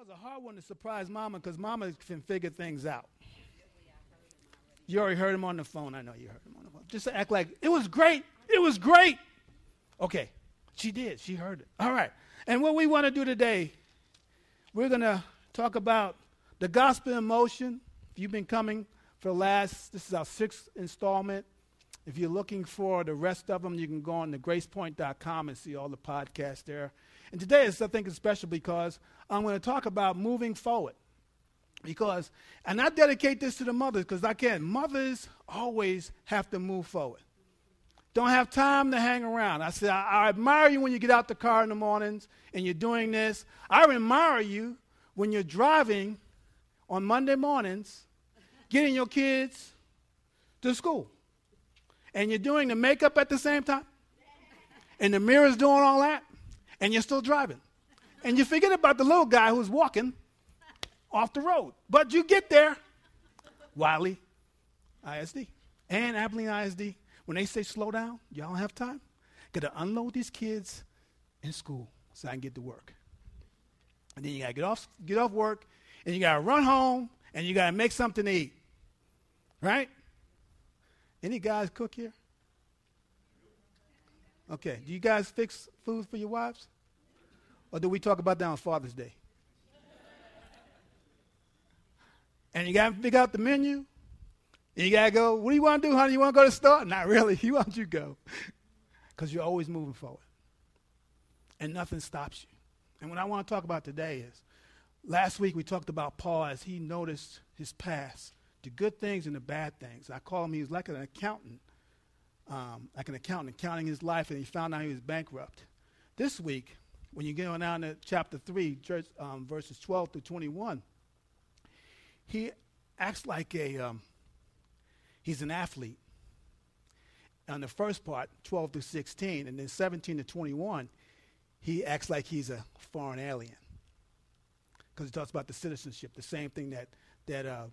was a hard one to surprise Mama because Mama can figure things out. You already heard him on the phone. I know you heard him on the phone. Just act like it was great. It was great. Okay. She did. She heard it. All right. And what we want to do today, we're going to talk about the gospel in motion. If you've been coming for the last, this is our sixth installment. If you're looking for the rest of them, you can go on to gracepoint.com and see all the podcasts there. And today is, I think, is special because I'm going to talk about moving forward. Because, and I dedicate this to the mothers because I can. Mothers always have to move forward. Don't have time to hang around. I said, I, I admire you when you get out the car in the mornings and you're doing this. I admire you when you're driving on Monday mornings, getting your kids to school. And you're doing the makeup at the same time. And the mirror's doing all that. And you're still driving. And you forget about the little guy who's walking off the road. But you get there, Wylie ISD and Abilene ISD. When they say slow down, y'all don't have time. Got to unload these kids in school so I can get to work. And then you got to get off, get off work, and you got to run home, and you got to make something to eat. Right? Any guys cook here? Okay. Do you guys fix food for your wives? Or do we talk about that on Father's Day? And you got to figure out the menu. And you got to go, what do you want to do, honey? You want to go to the store? Not really. You want you go. Because you're always moving forward. And nothing stops you. And what I want to talk about today is last week we talked about Paul as he noticed his past, the good things and the bad things. I call him, he was like an accountant, um, like an accountant counting his life, and he found out he was bankrupt. This week, when you get on down to chapter 3, church, um, verses 12 through 21, he acts like a um, he's an athlete. On the first part, 12 to 16, and then 17 to 21, he acts like he's a foreign alien. Because he talks about the citizenship, the same thing that, that, uh,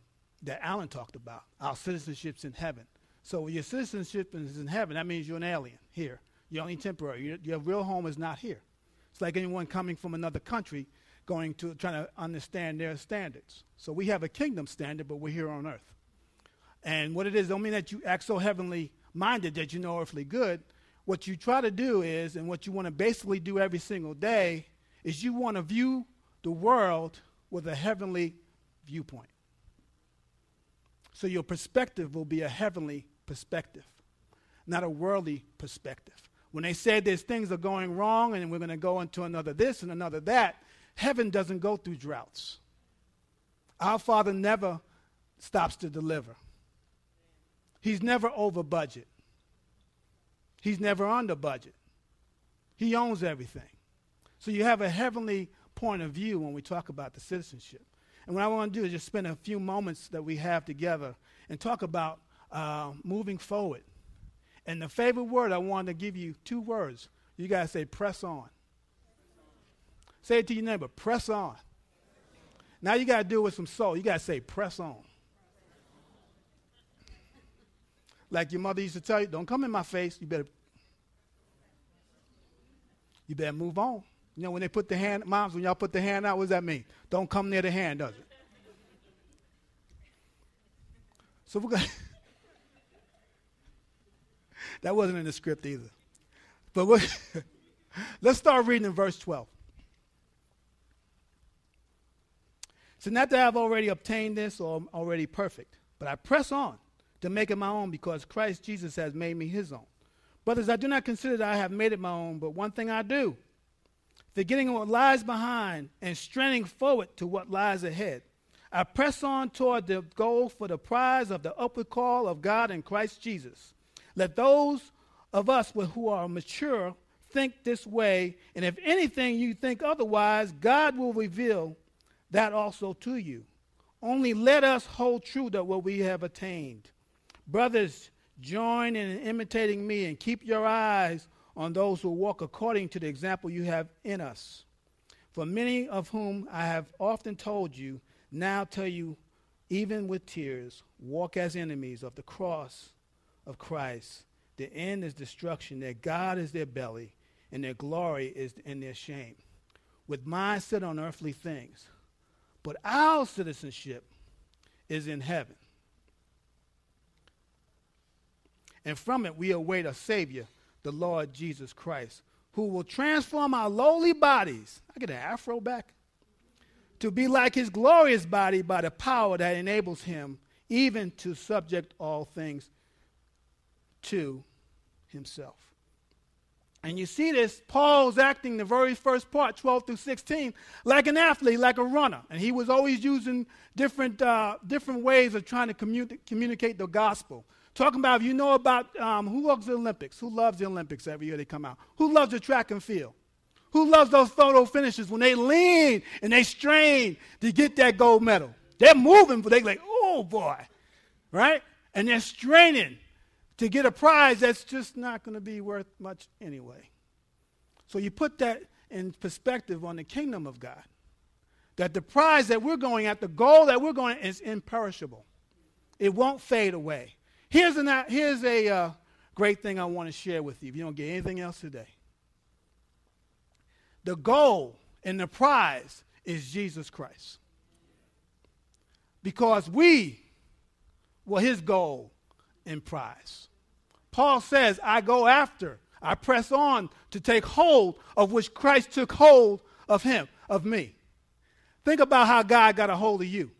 that Alan talked about. Our citizenship's in heaven. So your citizenship is in heaven, that means you're an alien here. You're only temporary. Your, your real home is not here. It's like anyone coming from another country going to trying to understand their standards. So we have a kingdom standard, but we're here on earth. And what it is don't mean that you act so heavenly minded that you know earthly good. What you try to do is, and what you want to basically do every single day, is you want to view the world with a heavenly viewpoint. So your perspective will be a heavenly perspective, not a worldly perspective. When they say there's things are going wrong and we're going to go into another this and another that, Heaven doesn't go through droughts. Our Father never stops to deliver. He's never over budget. He's never under budget. He owns everything. So you have a heavenly point of view when we talk about the citizenship. And what I want to do is just spend a few moments that we have together and talk about uh, moving forward. And the favorite word I want to give you two words. You got to say press on. Say it to your neighbor, press on. Now you got to do it with some soul. You got to say, press on. Like your mother used to tell you, don't come in my face. You better, you better move on. You know, when they put the hand, moms, when y'all put the hand out, what does that mean? Don't come near the hand, does it? So we're going That wasn't in the script either. But let's start reading in verse 12. So, not that I've already obtained this or I'm already perfect, but I press on to make it my own because Christ Jesus has made me his own. Brothers, I do not consider that I have made it my own, but one thing I do, forgetting what lies behind and straining forward to what lies ahead. I press on toward the goal for the prize of the upward call of God in Christ Jesus. Let those of us who are mature think this way, and if anything you think otherwise, God will reveal that also to you. Only let us hold true to what we have attained. Brothers, join in imitating me and keep your eyes on those who walk according to the example you have in us. For many of whom I have often told you, now tell you, even with tears, walk as enemies of the cross of Christ. The end is destruction, their God is their belly, and their glory is in their shame. With minds set on earthly things But our citizenship is in heaven. And from it we await a Savior, the Lord Jesus Christ, who will transform our lowly bodies. I get an afro back. To be like his glorious body by the power that enables him even to subject all things to himself. And you see this, Paul's acting the very first part, 12 through 16, like an athlete, like a runner. And he was always using different, uh, different ways of trying to commu- communicate the gospel. Talking about, if you know about um, who loves the Olympics? Who loves the Olympics every year they come out? Who loves the track and field? Who loves those photo finishes when they lean and they strain to get that gold medal? They're moving, but they're like, oh boy, right? And they're straining to get a prize that's just not going to be worth much anyway. So you put that in perspective on the kingdom of God. That the prize that we're going at, the goal that we're going at, is imperishable. It won't fade away. Here's, an, here's a uh, great thing I want to share with you if you don't get anything else today. The goal and the prize is Jesus Christ. Because we were his goal and prize. Paul says, I go after, I press on to take hold of which Christ took hold of him, of me. Think about how God got a hold of you.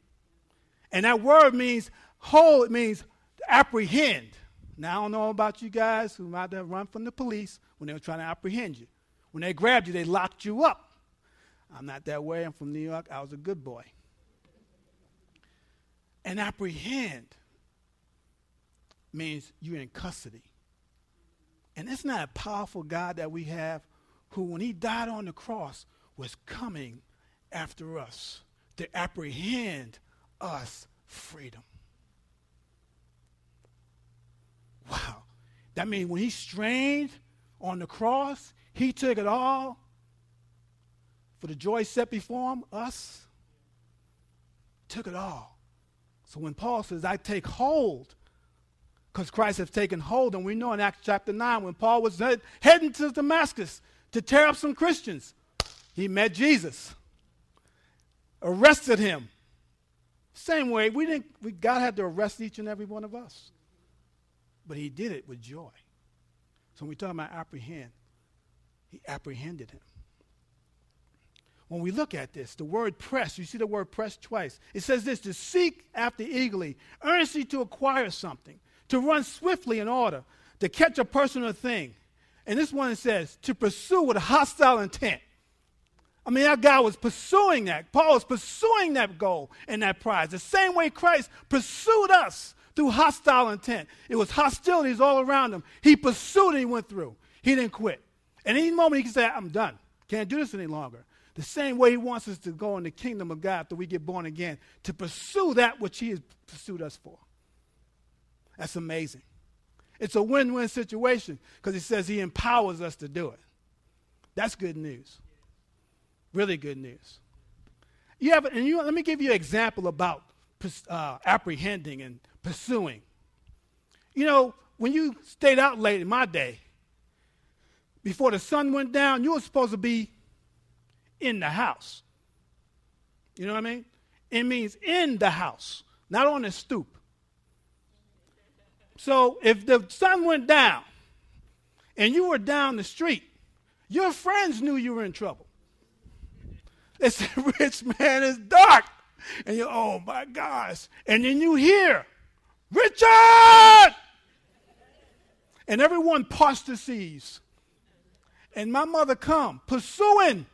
And that word means hold, it means apprehend. Now, I don't know about you guys who might have run from the police when they were trying to apprehend you. When they grabbed you, they locked you up. I'm not that way. I'm from New York. I was a good boy. And apprehend means you're in custody. And it's not a powerful God that we have who, when he died on the cross, was coming after us to apprehend us freedom. Wow. That means when he strained on the cross, he took it all for the joy set before him, us. Took it all. So when Paul says, I take hold, because Christ has taken hold, and we know in Acts chapter 9, when Paul was head, heading to Damascus to tear up some Christians, he met Jesus, arrested him. Same way, we didn't, we, God had to arrest each and every one of us but he did it with joy. So when we talk about apprehend, he apprehended him. When we look at this, the word press, you see the word press twice. It says this to seek after eagerly, earnestly to acquire something, to run swiftly in order, to catch a person or thing. And this one says to pursue with hostile intent. I mean, that guy was pursuing that. Paul was pursuing that goal and that prize. The same way Christ pursued us through hostile intent. It was hostilities all around him. He pursued and he went through. He didn't quit. And any moment he can say, I'm done. Can't do this any longer. The same way he wants us to go in the kingdom of God after we get born again, to pursue that which he has pursued us for. That's amazing. It's a win win situation because he says he empowers us to do it. That's good news. Really good news. You have, and you, let me give you an example about uh, apprehending and pursuing. You know, when you stayed out late in my day, before the sun went down, you were supposed to be in the house. You know what I mean? It means in the house, not on the stoop. So if the sun went down and you were down the street, your friends knew you were in trouble. They said, Rich man, it's dark. And you, oh my gosh. And then you hear, Richard! And everyone sees. And my mother come, pursuing.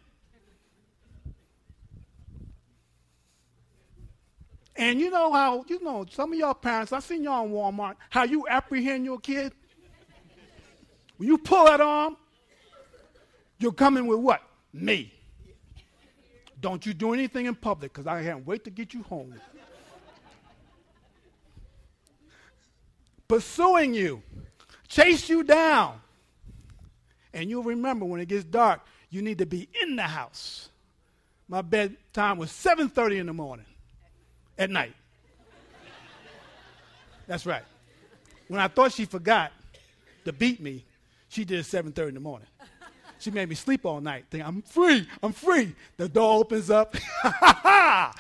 And you know how, you know, some of y'all parents, I seen y'all in Walmart, how you apprehend your kid. When you pull that arm, you're coming with what? Me. Don't you do anything in public because I can't wait to get you home. pursuing you, chase you down. And you'll remember when it gets dark, you need to be in the house. My bedtime was 7:30 in the morning at night. That's right. When I thought she forgot to beat me, she did 7:30 in the morning. She made me sleep all night. Think I'm free. I'm free. The door opens up.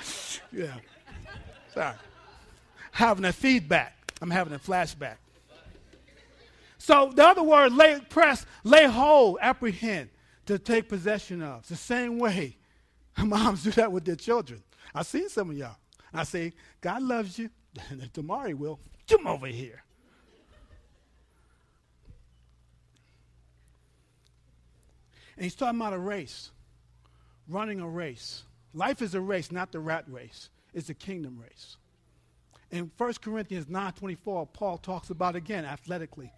Yeah. Sorry. Having a feedback. I'm having a flashback. So the other word, lay, press, lay hold, apprehend, to take possession of. It's the same way moms do that with their children. I've seen some of y'all. I say, God loves you. Tomorrow he will. Come over here. And he's talking about a race, running a race. Life is a race, not the rat race. It's a kingdom race. In 1 Corinthians 9.24, Paul talks about, again, athletically.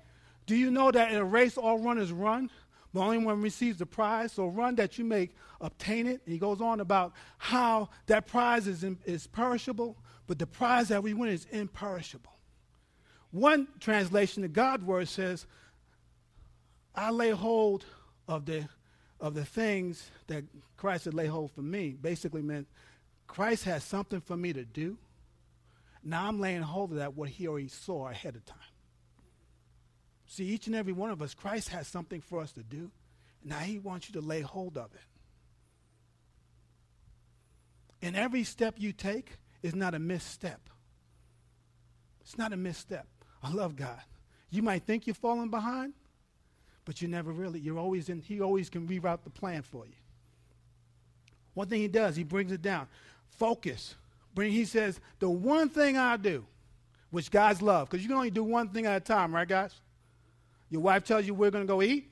Do you know that in a race all runners run, but only one receives the prize? So run that you may obtain it. And he goes on about how that prize is, in, is perishable, but the prize that we win is imperishable. One translation, the God word says, I lay hold of the of the things that Christ had laid hold for me basically meant Christ has something for me to do. Now I'm laying hold of that, what he already saw ahead of time. See, each and every one of us, Christ has something for us to do. Now he wants you to lay hold of it. And every step you take is not a misstep. It's not a misstep. I love God. You might think you're falling behind, but you never really, you're always in, he always can reroute the plan for you. One thing he does, he brings it down. Focus. Bring, he says, the one thing I do, which guys love, because you can only do one thing at a time, right, guys? Your wife tells you we're going to go eat,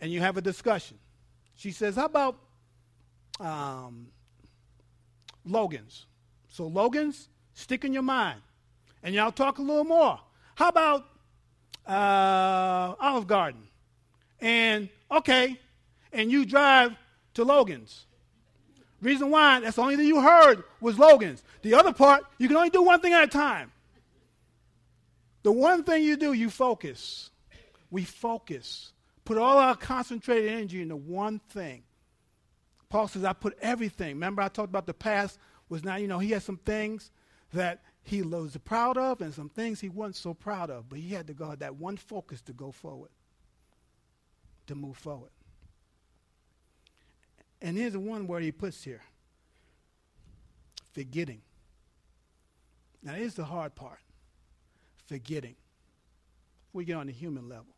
and you have a discussion. She says, how about um, Logan's? So Logan's, stick in your mind. And y'all talk a little more. How about uh, Olive Garden. And okay, and you drive to Logan's. Reason why, that's the only thing you heard was Logan's. The other part, you can only do one thing at a time. The one thing you do, you focus. We focus. Put all our concentrated energy into one thing. Paul says, I put everything. Remember, I talked about the past was not, you know, he had some things that he was proud of and some things he wasn't so proud of. But he had to go that one focus to go forward, to move forward. And here's the one word he puts here forgetting. Now, here's the hard part forgetting. We get on the human level.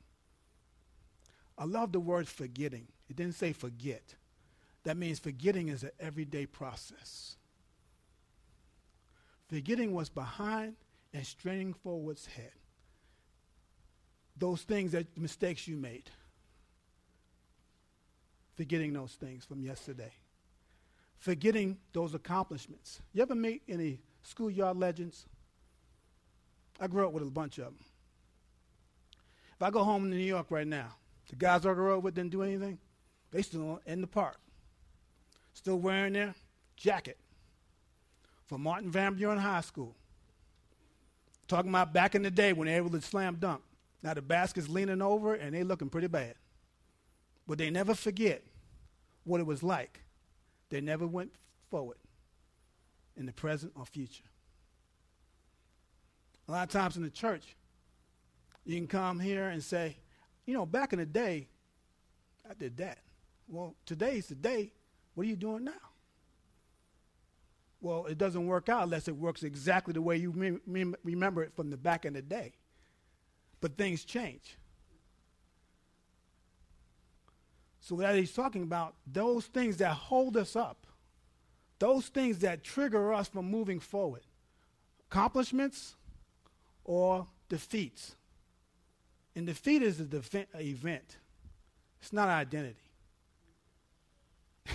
I love the word forgetting. It didn't say forget. That means forgetting is an everyday process forgetting what's behind and straining forward's head. Those things that mistakes you made. Forgetting those things from yesterday. Forgetting those accomplishments. You ever meet any schoolyard legends? I grew up with a bunch of them. If I go home to New York right now, the guys I grew up with didn't do anything. They still in the park, still wearing their jacket, from Martin Van Buren High School. Talking about back in the day when they were able to slam dunk. Now the basket's leaning over and they looking pretty bad. But they never forget what it was like. They never went forward in the present or future. A lot of times in the church, you can come here and say, you know, back in the day, I did that. Well, today's the day. What are you doing now? Well, it doesn't work out unless it works exactly the way you me- remember it from the back in the day. But things change. So that he's talking about those things that hold us up, those things that trigger us from moving forward, accomplishments or defeats. And defeat is an event. It's not our identity.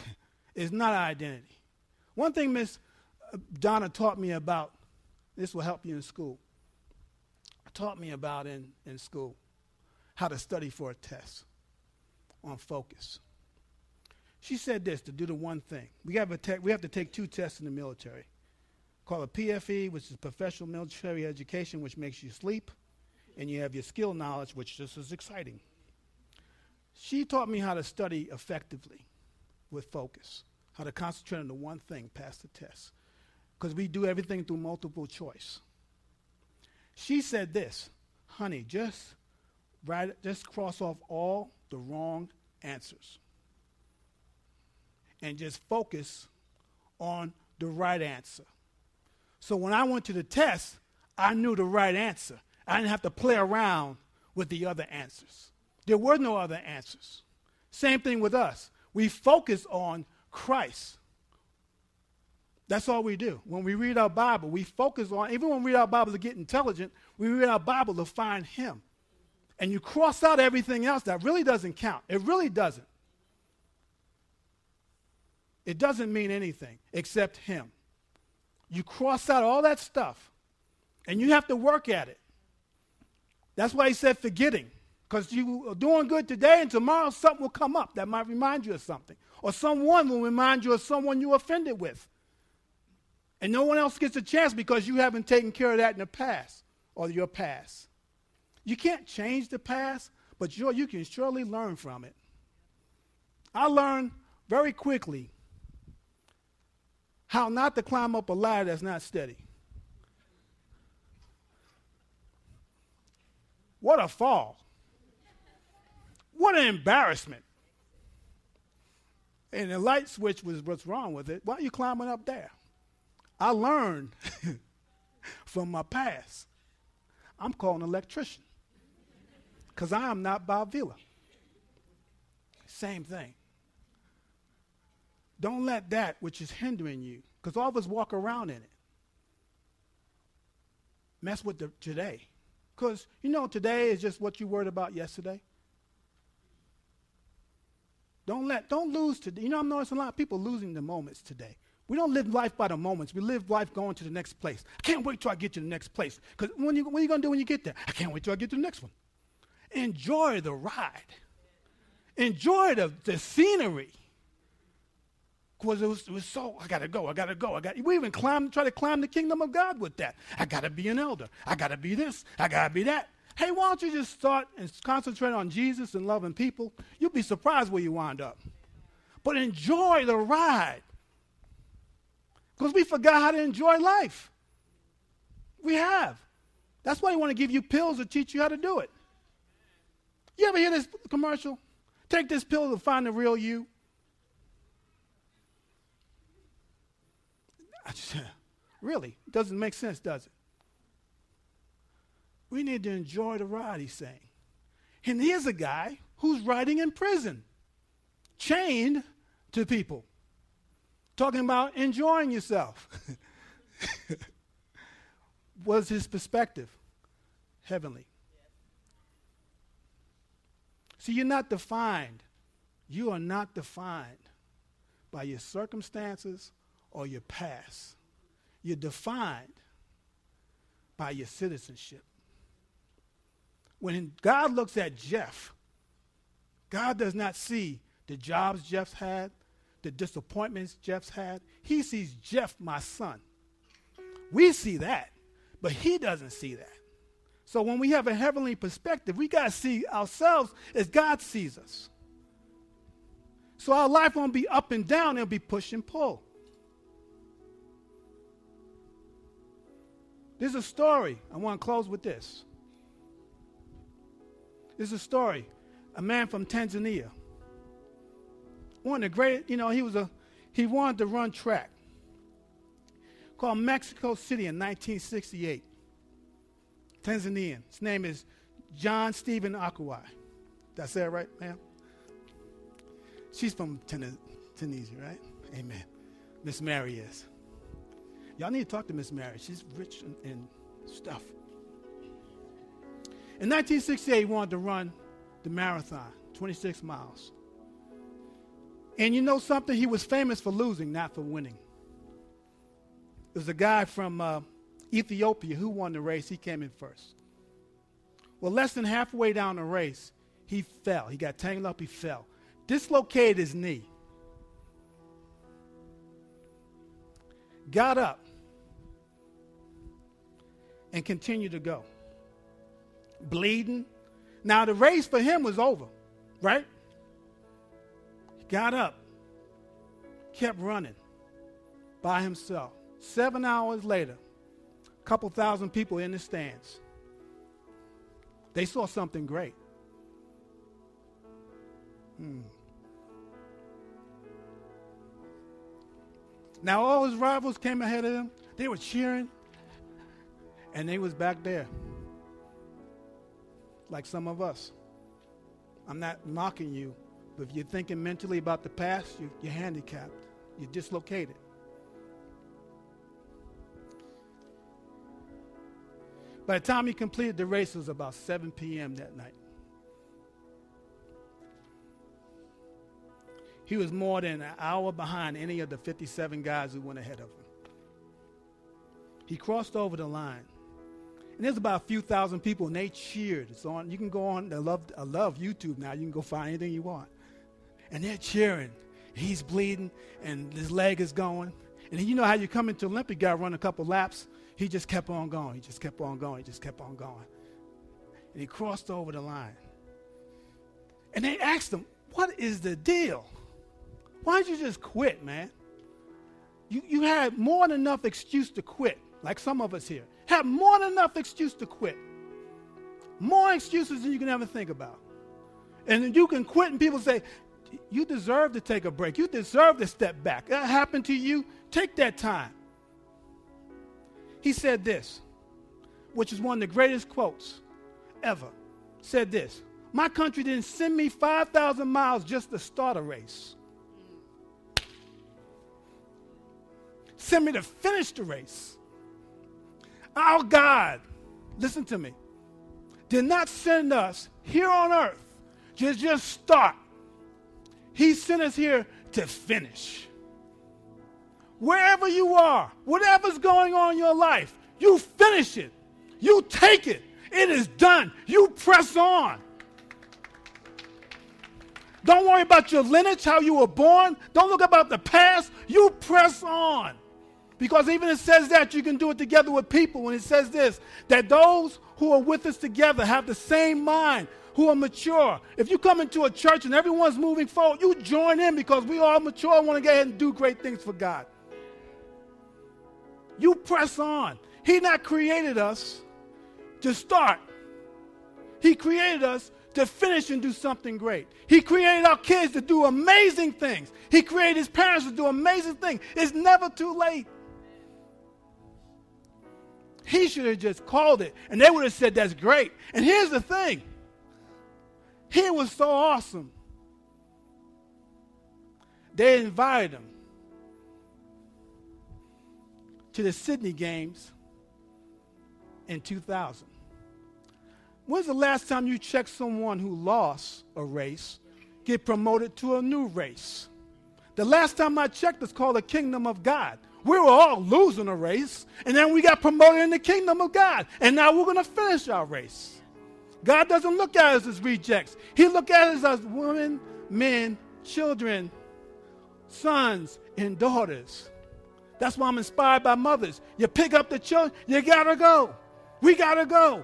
it's not an identity. One thing Miss uh, Donna taught me about, this will help you in school, taught me about in, in school how to study for a test on focus. She said this to do the one thing. We have, a te- we have to take two tests in the military called a PFE, which is professional military education, which makes you sleep, and you have your skill knowledge, which just is exciting. She taught me how to study effectively with focus, how to concentrate on the one thing, pass the test because we do everything through multiple choice. She said this, honey, just write, just cross off all the wrong answers and just focus on the right answer. So when I went to the test, I knew the right answer. I didn't have to play around with the other answers. There were no other answers. Same thing with us. We focus on Christ. That's all we do. When we read our Bible, we focus on, even when we read our Bible to get intelligent, we read our Bible to find Him. And you cross out everything else that really doesn't count. It really doesn't. It doesn't mean anything except Him. You cross out all that stuff, and you have to work at it. That's why He said forgetting, because you are doing good today, and tomorrow something will come up that might remind you of something, or someone will remind you of someone you offended with. And no one else gets a chance because you haven't taken care of that in the past or your past. You can't change the past, but you can surely learn from it. I learned very quickly how not to climb up a ladder that's not steady. What a fall. What an embarrassment. And the light switch was what's wrong with it. Why are you climbing up there? I learned from my past. I'm calling an electrician because I am not Bob Vila. Same thing. Don't let that which is hindering you, because all of us walk around in it, mess with the today. Because, you know, today is just what you worried about yesterday. Don't let, don't lose today. You know, I'm noticing a lot of people losing the moments today. We don't live life by the moments. We live life going to the next place. I can't wait till I get to the next place. Because when you, what are you going to do when you get there? I can't wait till I get to the next one. Enjoy the ride. Enjoy the, the scenery because it was, it was so, I got to go, I got to go. I got We even climb, try to climb the kingdom of God with that. I got to be an elder. I got to be this. I got to be that. Hey, why don't you just start and concentrate on Jesus and loving people? You'll be surprised where you wind up. But enjoy the ride. Because we forgot how to enjoy life. We have. That's why they want to give you pills to teach you how to do it. You ever hear this commercial? Take this pill to find the real you. Just, really, doesn't make sense, does it? We need to enjoy the ride, he's saying. And here's a guy who's riding in prison, chained to people, talking about enjoying yourself. Was his perspective heavenly? See, you're not defined. You are not defined by your circumstances or your past. You're defined by your citizenship. When God looks at Jeff, God does not see the jobs Jeff's had, the disappointments Jeff's had. He sees Jeff, my son. We see that, but he doesn't see that. So when we have a heavenly perspective, we got to see ourselves as God sees us. So our life won't be up and down, it'll be push and pull. There's a story. I want to close with this. There's a story. A man from Tanzania. One of the great, you know, he was a he wanted to run track. Called Mexico City in 1968. Tanzanian. His name is John Stephen Akwai. Did I say it right, ma'am? She's from Tunisia, right? Amen. Miss Mary is. Y'all need to talk to Miss Mary. She's rich in, in stuff. In 1968, he wanted to run the marathon, 26 miles. And you know something? He was famous for losing, not for winning. There was a guy from uh, Ethiopia who won the race. He came in first. Well, less than halfway down the race, he fell. He got tangled up, he fell. Dislocated his knee. Got up and continued to go. Bleeding. Now, the race for him was over, right? He got up, kept running by himself. Seven hours later, a couple thousand people in the stands. They saw something great. Hmm. Now all his rivals came ahead of him. They were cheering. And they was back there. Like some of us. I'm not mocking you, but if you're thinking mentally about the past, you, you're handicapped. You're dislocated. By the time he completed the race, it was about 7 p.m. that night. He was more than an hour behind any of the 57 guys who went ahead of him. He crossed over the line. And there's about a few thousand people, and they cheered. It's on. You can go on. I love, I love YouTube now. You can go find anything you want. And they're cheering. He's bleeding, and his leg is going. And you know how you come into Olympic, to run a couple laps. He just kept on going. He just kept on going. He just kept on going. And he crossed over the line. And they asked him, What is the deal? Why don't you just quit, man? You, you had more than enough excuse to quit, like some of us here. Have more than enough excuse to quit. More excuses than you can ever think about. And you can quit, and people say, You deserve to take a break. You deserve to step back. That happened to you. Take that time. He said this, which is one of the greatest quotes ever. Said this My country didn't send me 5,000 miles just to start a race. Send me to finish the race. Our God, listen to me, did not send us here on earth to just start. He sent us here to finish. Wherever you are, whatever's going on in your life, you finish it. You take it. It is done. You press on. Don't worry about your lineage, how you were born. Don't look about the past. You press on. Because even it says that you can do it together with people. When it says this, that those who are with us together have the same mind, who are mature. If you come into a church and everyone's moving forward, you join in because we all mature and want to get ahead and do great things for God. You press on. He not created us to start. He created us to finish and do something great. He created our kids to do amazing things. He created his parents to do amazing things. It's never too late. He should have just called it, and they would have said, That's great. And here's the thing he was so awesome. They invited him to the Sydney Games in 2000. When's the last time you checked someone who lost a race get promoted to a new race? The last time I checked, it's called the kingdom of God. We were all losing a race, and then we got promoted in the kingdom of God. And now we're going to finish our race. God doesn't look at us as rejects, He looks at us as women, men, children, sons, and daughters. That's why I'm inspired by mothers. You pick up the children, you gotta go. We gotta go.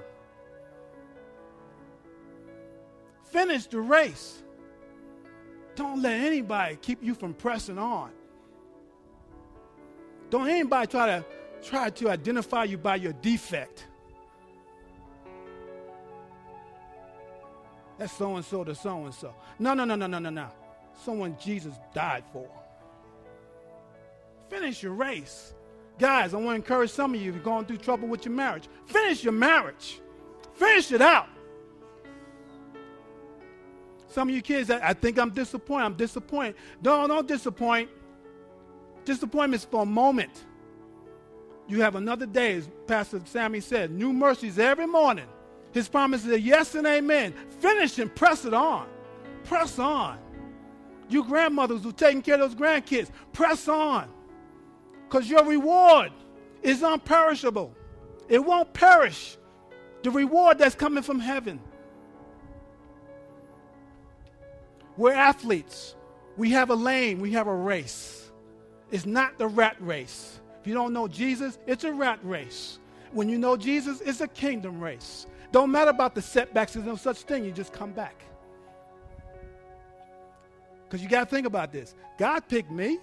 Finish the race. Don't let anybody keep you from pressing on. Don't anybody try to try to identify you by your defect. That's so and so to so and so. No, no, no, no, no, no, no. Someone Jesus died for. Finish your race. Guys, I want to encourage some of you if you're going through trouble with your marriage. Finish your marriage. Finish it out. Some of you kids, I, I think I'm disappointed. I'm disappointed. Don't, don't disappoint. Disappointment's for a moment. You have another day, as Pastor Sammy said, new mercies every morning. His promises are yes and amen. Finish and press it on. Press on. You grandmothers who are taking care of those grandkids, press on. Because your reward is unperishable. It won't perish. The reward that's coming from heaven. We're athletes. We have a lane, we have a race. It's not the rat race. If you don't know Jesus, it's a rat race. When you know Jesus, it's a kingdom race. Don't matter about the setbacks, there's no such thing. You just come back. Because you got to think about this. God picked me.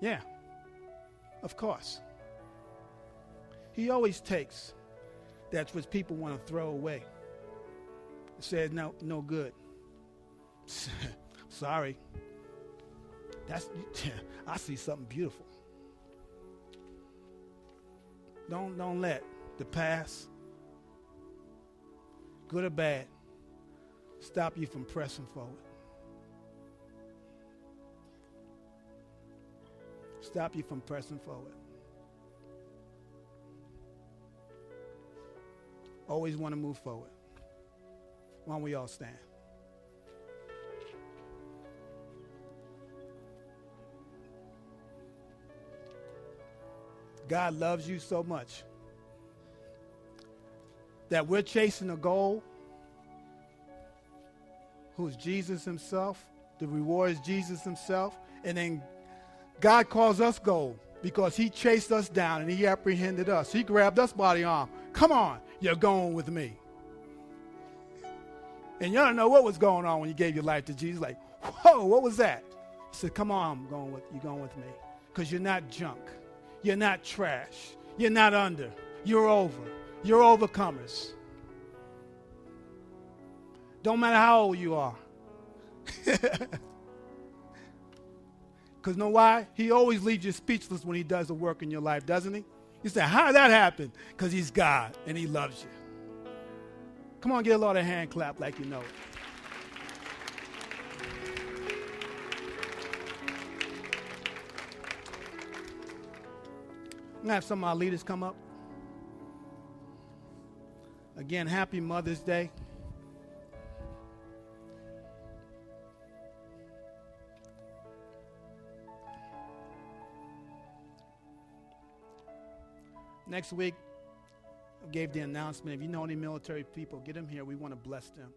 Yeah, of course. He always takes that's what people want to throw away. Said no, no good. Sorry. That's I see something beautiful. Don't don't let the past, good or bad, stop you from pressing forward. Stop you from pressing forward. Always want to move forward. Why don't we all stand? God loves you so much that we're chasing a goal who's Jesus himself. The reward is Jesus himself. And then God calls us gold because he chased us down and he apprehended us. He grabbed us by the arm. Come on, you're going with me. And you don't know what was going on when you gave your life to Jesus. Like, whoa, what was that? He said, Come on, I'm going with you going with me. Because you're not junk. You're not trash. You're not under. You're over. You're overcomers. Don't matter how old you are. Because know why? He always leaves you speechless when he does the work in your life, doesn't he? You say, How did that happen? Because he's God and he loves you. Come on, get a lot of hand clap like you know it. I'm to have some of our leaders come up. Again, happy Mother's Day. Next week, I gave the announcement. If you know any military people, get them here. We want to bless them.